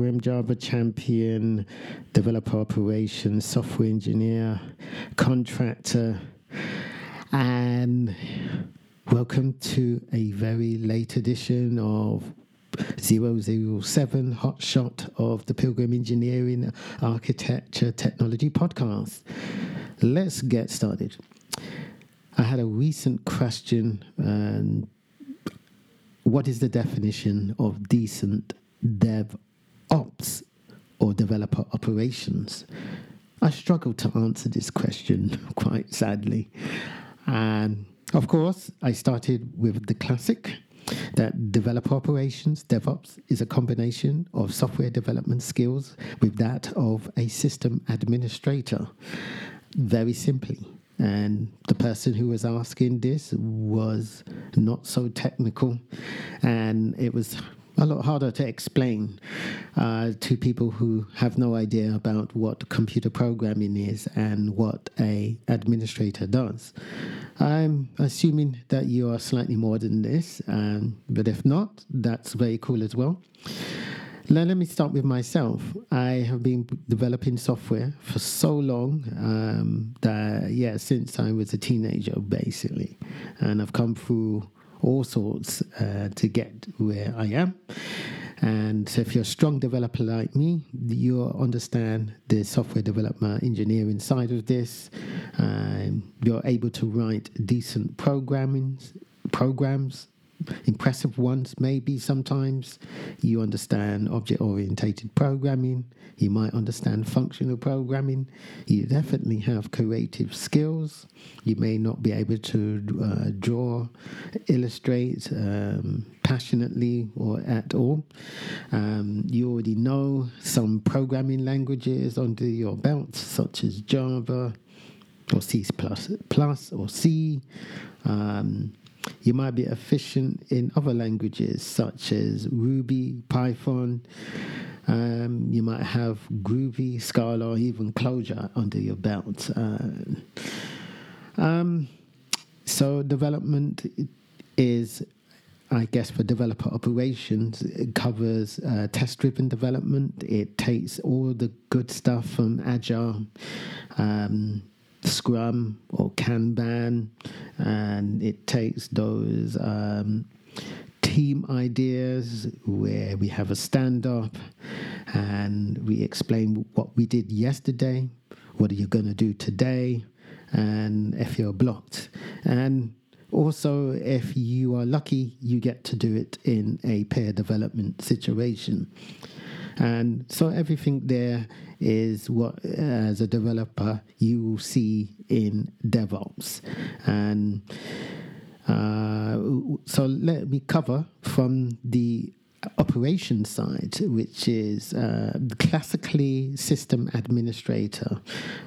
Pilgrim, Java champion, developer operations, software engineer, contractor, and welcome to a very late edition of 007 Hot Shot of the Pilgrim Engineering Architecture Technology Podcast. Let's get started. I had a recent question and what is the definition of decent dev ops or developer operations? I struggle to answer this question quite sadly. And of course, I started with the classic that developer operations, DevOps, is a combination of software development skills with that of a system administrator. Very simply. And the person who was asking this was not so technical, and it was a lot harder to explain uh, to people who have no idea about what computer programming is and what a administrator does. I'm assuming that you are slightly more than this, um, but if not, that's very cool as well. Now, let me start with myself. I have been developing software for so long um, that, yeah, since I was a teenager, basically. And I've come through all sorts uh, to get where I am. And so if you're a strong developer like me, you'll understand the software development engineering side of this. Um, you're able to write decent programming programs impressive ones, maybe sometimes. You understand object oriented programming, you might understand functional programming, you definitely have creative skills. You may not be able to uh, draw, illustrate um, passionately or at all. Um, you already know some programming languages under your belt, such as Java or C or C. Um, you might be efficient in other languages such as Ruby, Python. Um, you might have Groovy, Scala, even Clojure under your belt. Uh, um, so development is I guess for developer operations, it covers uh, test driven development. It takes all the good stuff from Agile, um, Scrum or Kanban, and it takes those um, team ideas where we have a stand up and we explain what we did yesterday, what are you going to do today, and if you're blocked. And also, if you are lucky, you get to do it in a pair development situation. And so everything there is what, as a developer, you see in DevOps. And uh, so let me cover from the operation side, which is uh, classically system administrator,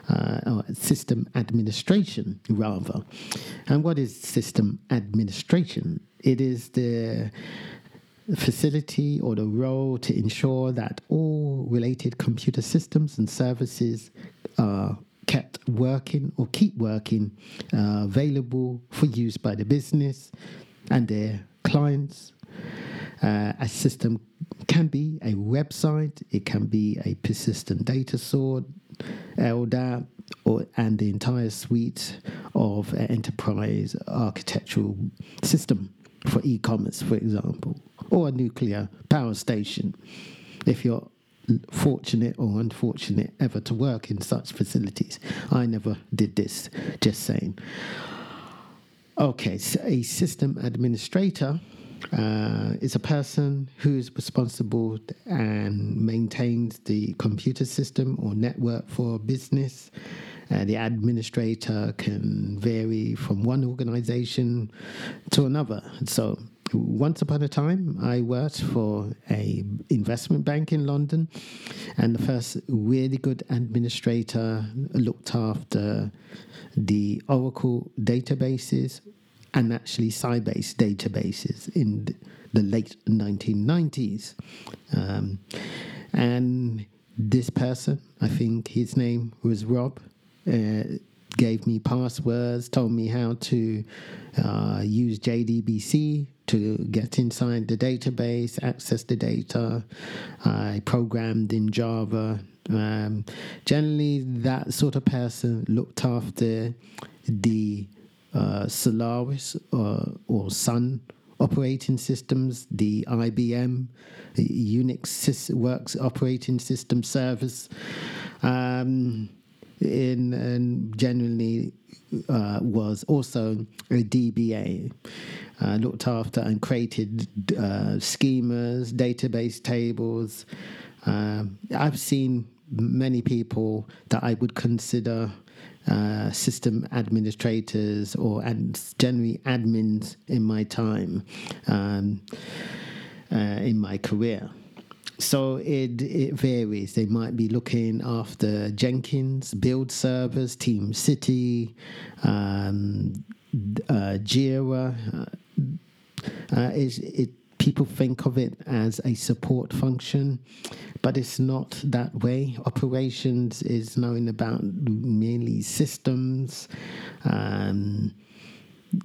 uh, or system administration rather. And what is system administration? It is the facility or the role to ensure that all related computer systems and services are kept working or keep working uh, available for use by the business and their clients. Uh, a system can be a website, it can be a persistent data source, LDAP, or, and the entire suite of enterprise architectural system for e commerce, for example or a nuclear power station if you're fortunate or unfortunate ever to work in such facilities. I never did this, just saying. Okay, so a system administrator uh, is a person who is responsible and maintains the computer system or network for a business. Uh, the administrator can vary from one organization to another. So once upon a time, I worked for a investment bank in London, and the first really good administrator looked after the Oracle databases and actually Sybase databases in the late 1990s. Um, and this person, I think his name was Rob, uh, gave me passwords, told me how to uh, use JDBC to get inside the database, access the data. I programmed in Java. Um, generally, that sort of person looked after the uh, Solaris or, or Sun operating systems, the IBM Unix Works operating system service. Um, in and generally uh, was also a DBA. Uh, looked after and created uh, schemas, database tables. Um, I've seen many people that I would consider uh, system administrators or and generally admins in my time um, uh, in my career. So it it varies. They might be looking after Jenkins, build servers, Team City, um, uh, Jira. Uh, uh it people think of it as a support function, but it's not that way. Operations is knowing about mainly systems. Um,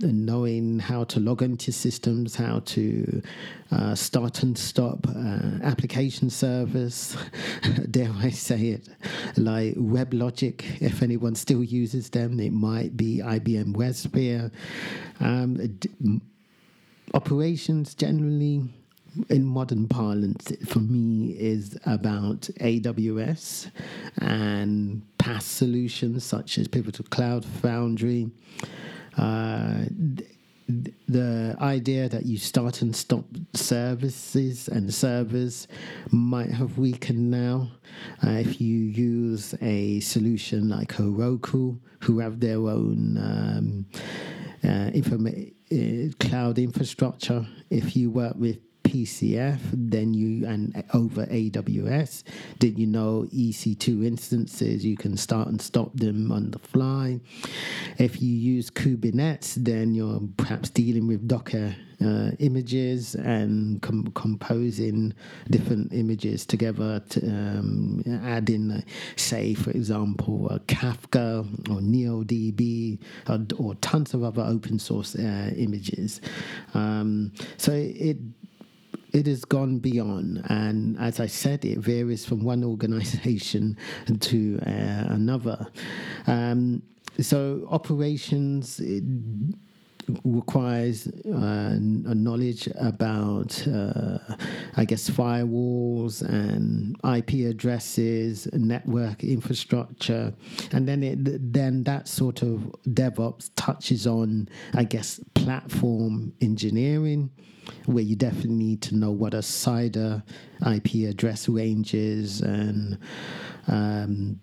knowing how to log into systems, how to uh, start and stop uh, application servers, dare I say it, like WebLogic, if anyone still uses them, it might be IBM WebSphere. Um, operations generally in modern parlance, for me, is about AWS and PaaS solutions such as Pivotal Cloud Foundry. Uh, the idea that you start and stop services and servers might have weakened now. Uh, if you use a solution like Heroku, who have their own um, uh, informa- uh, cloud infrastructure, if you work with PCF, then you and over AWS. Did you know EC2 instances you can start and stop them on the fly? If you use Kubernetes, then you're perhaps dealing with Docker uh, images and com- composing different images together to um, add in, uh, say, for example, Kafka or NeoDB or, or, tons of other open source uh, images. Um, so it it has gone beyond. And as I said, it varies from one organization to uh, another. Um, so operations requires uh, a knowledge about, uh, I guess, firewalls and IP addresses, network infrastructure, and then it then that sort of DevOps touches on, I guess, platform engineering where you definitely need to know what a CIDR IP address range is and um,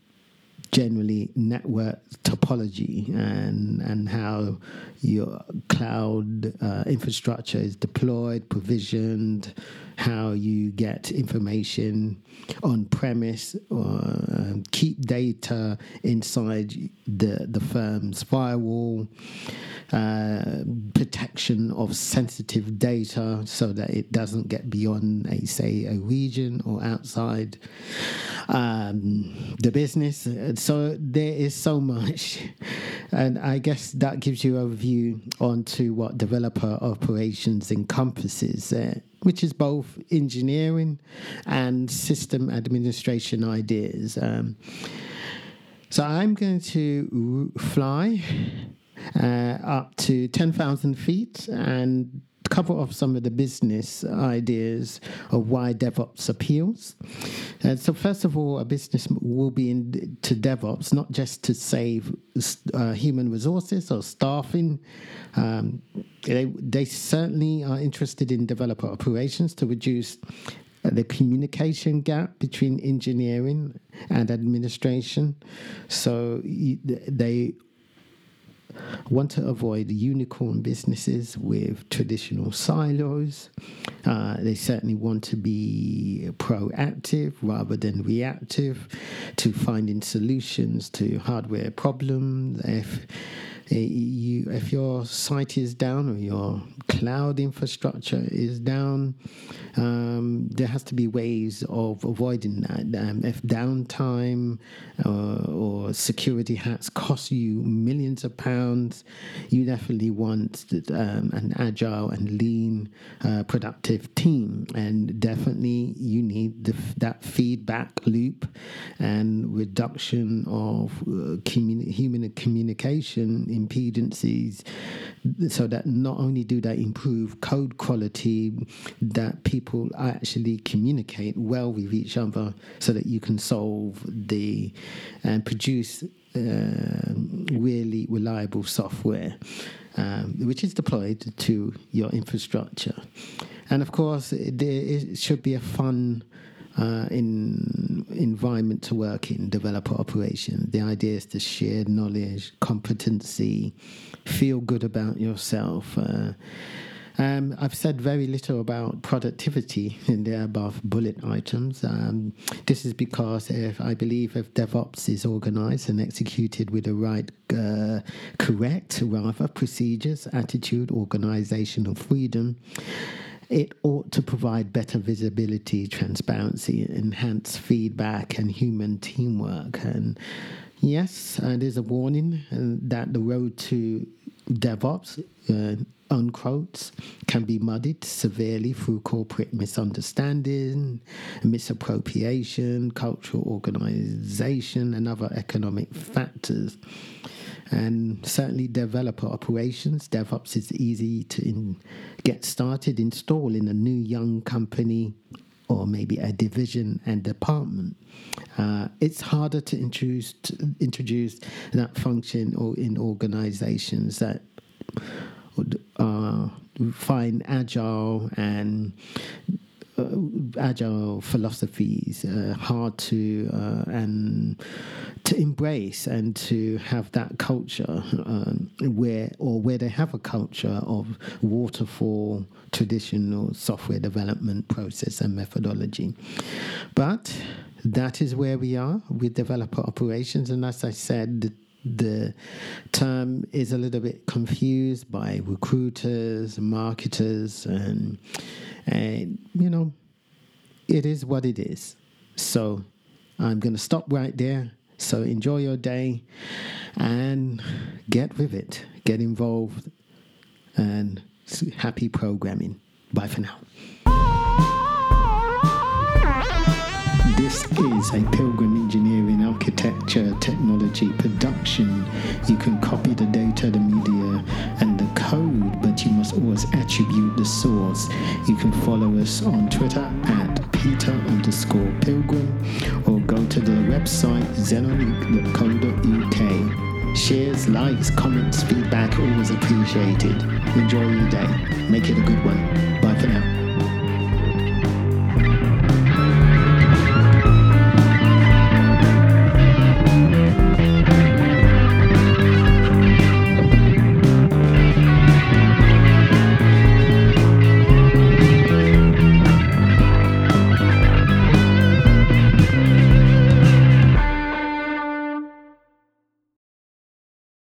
generally network topology and and how your cloud uh, infrastructure is deployed, provisioned, how you get information on premise or uh, keep data inside the the firm's firewall uh, protection of sensitive data so that it doesn't get beyond, a, say, a region or outside um, the business. So there is so much. And I guess that gives you a view onto what developer operations encompasses. Uh, which is both engineering and system administration ideas. Um, so I'm going to fly uh, up to 10,000 feet and cover off some of the business ideas of why DevOps appeals. Uh, so, first of all, a business will be into DevOps not just to save uh, human resources or staffing. Um, they, they certainly are interested in developer operations to reduce the communication gap between engineering and administration. So they want to avoid unicorn businesses with traditional silos. Uh, they certainly want to be proactive rather than reactive to finding solutions to hardware problems. If Eh, you, if your site is down or your cloud infrastructure is down, um, there has to be ways of avoiding that. Um, if downtime uh, or security hats cost you millions of pounds, you definitely want um, an agile and lean, uh, productive team. And definitely you need the, that feedback loop and reduction of uh, communi- human communication impedances so that not only do they improve code quality, that people actually communicate well with each other so that you can solve the and produce uh, really reliable software. Um, which is deployed to your infrastructure. And of course, there should be a fun uh, in environment to work in, developer operation. The idea is to share knowledge, competency, feel good about yourself. Uh, um, I've said very little about productivity in the above bullet items. Um, this is because if I believe if DevOps is organized and executed with the right, uh, correct, rather, procedures, attitude, organizational freedom, it ought to provide better visibility, transparency, enhanced feedback, and human teamwork. And yes, uh, there's a warning uh, that the road to DevOps, uh, can be muddied severely through corporate misunderstanding, misappropriation, cultural organization, and other economic factors and certainly developer operations. DevOps is easy to in, get started, install in a new young company or maybe a division and department. Uh, it's harder to introduce to introduce that function or in organizations that uh, find agile and agile philosophies uh, hard to uh, and to embrace and to have that culture where or where they have a culture of waterfall traditional software development process and methodology. But that is where we are with developer operations. And as i said the the term is a little bit confused by recruiters, marketers, and and, you know, it is what it is. So I'm going to stop right there. So enjoy your day and get with it, get involved, and happy programming. Bye for now. This is a Pilgrim Engineering Architecture Technology production. You can copy the data, the media, and code, but you must always attribute the source. You can follow us on Twitter at Peter underscore Pilgrim or go to the website xenonique.co.uk. Shares, likes, comments, feedback, always appreciated. Enjoy your day. Make it a good one.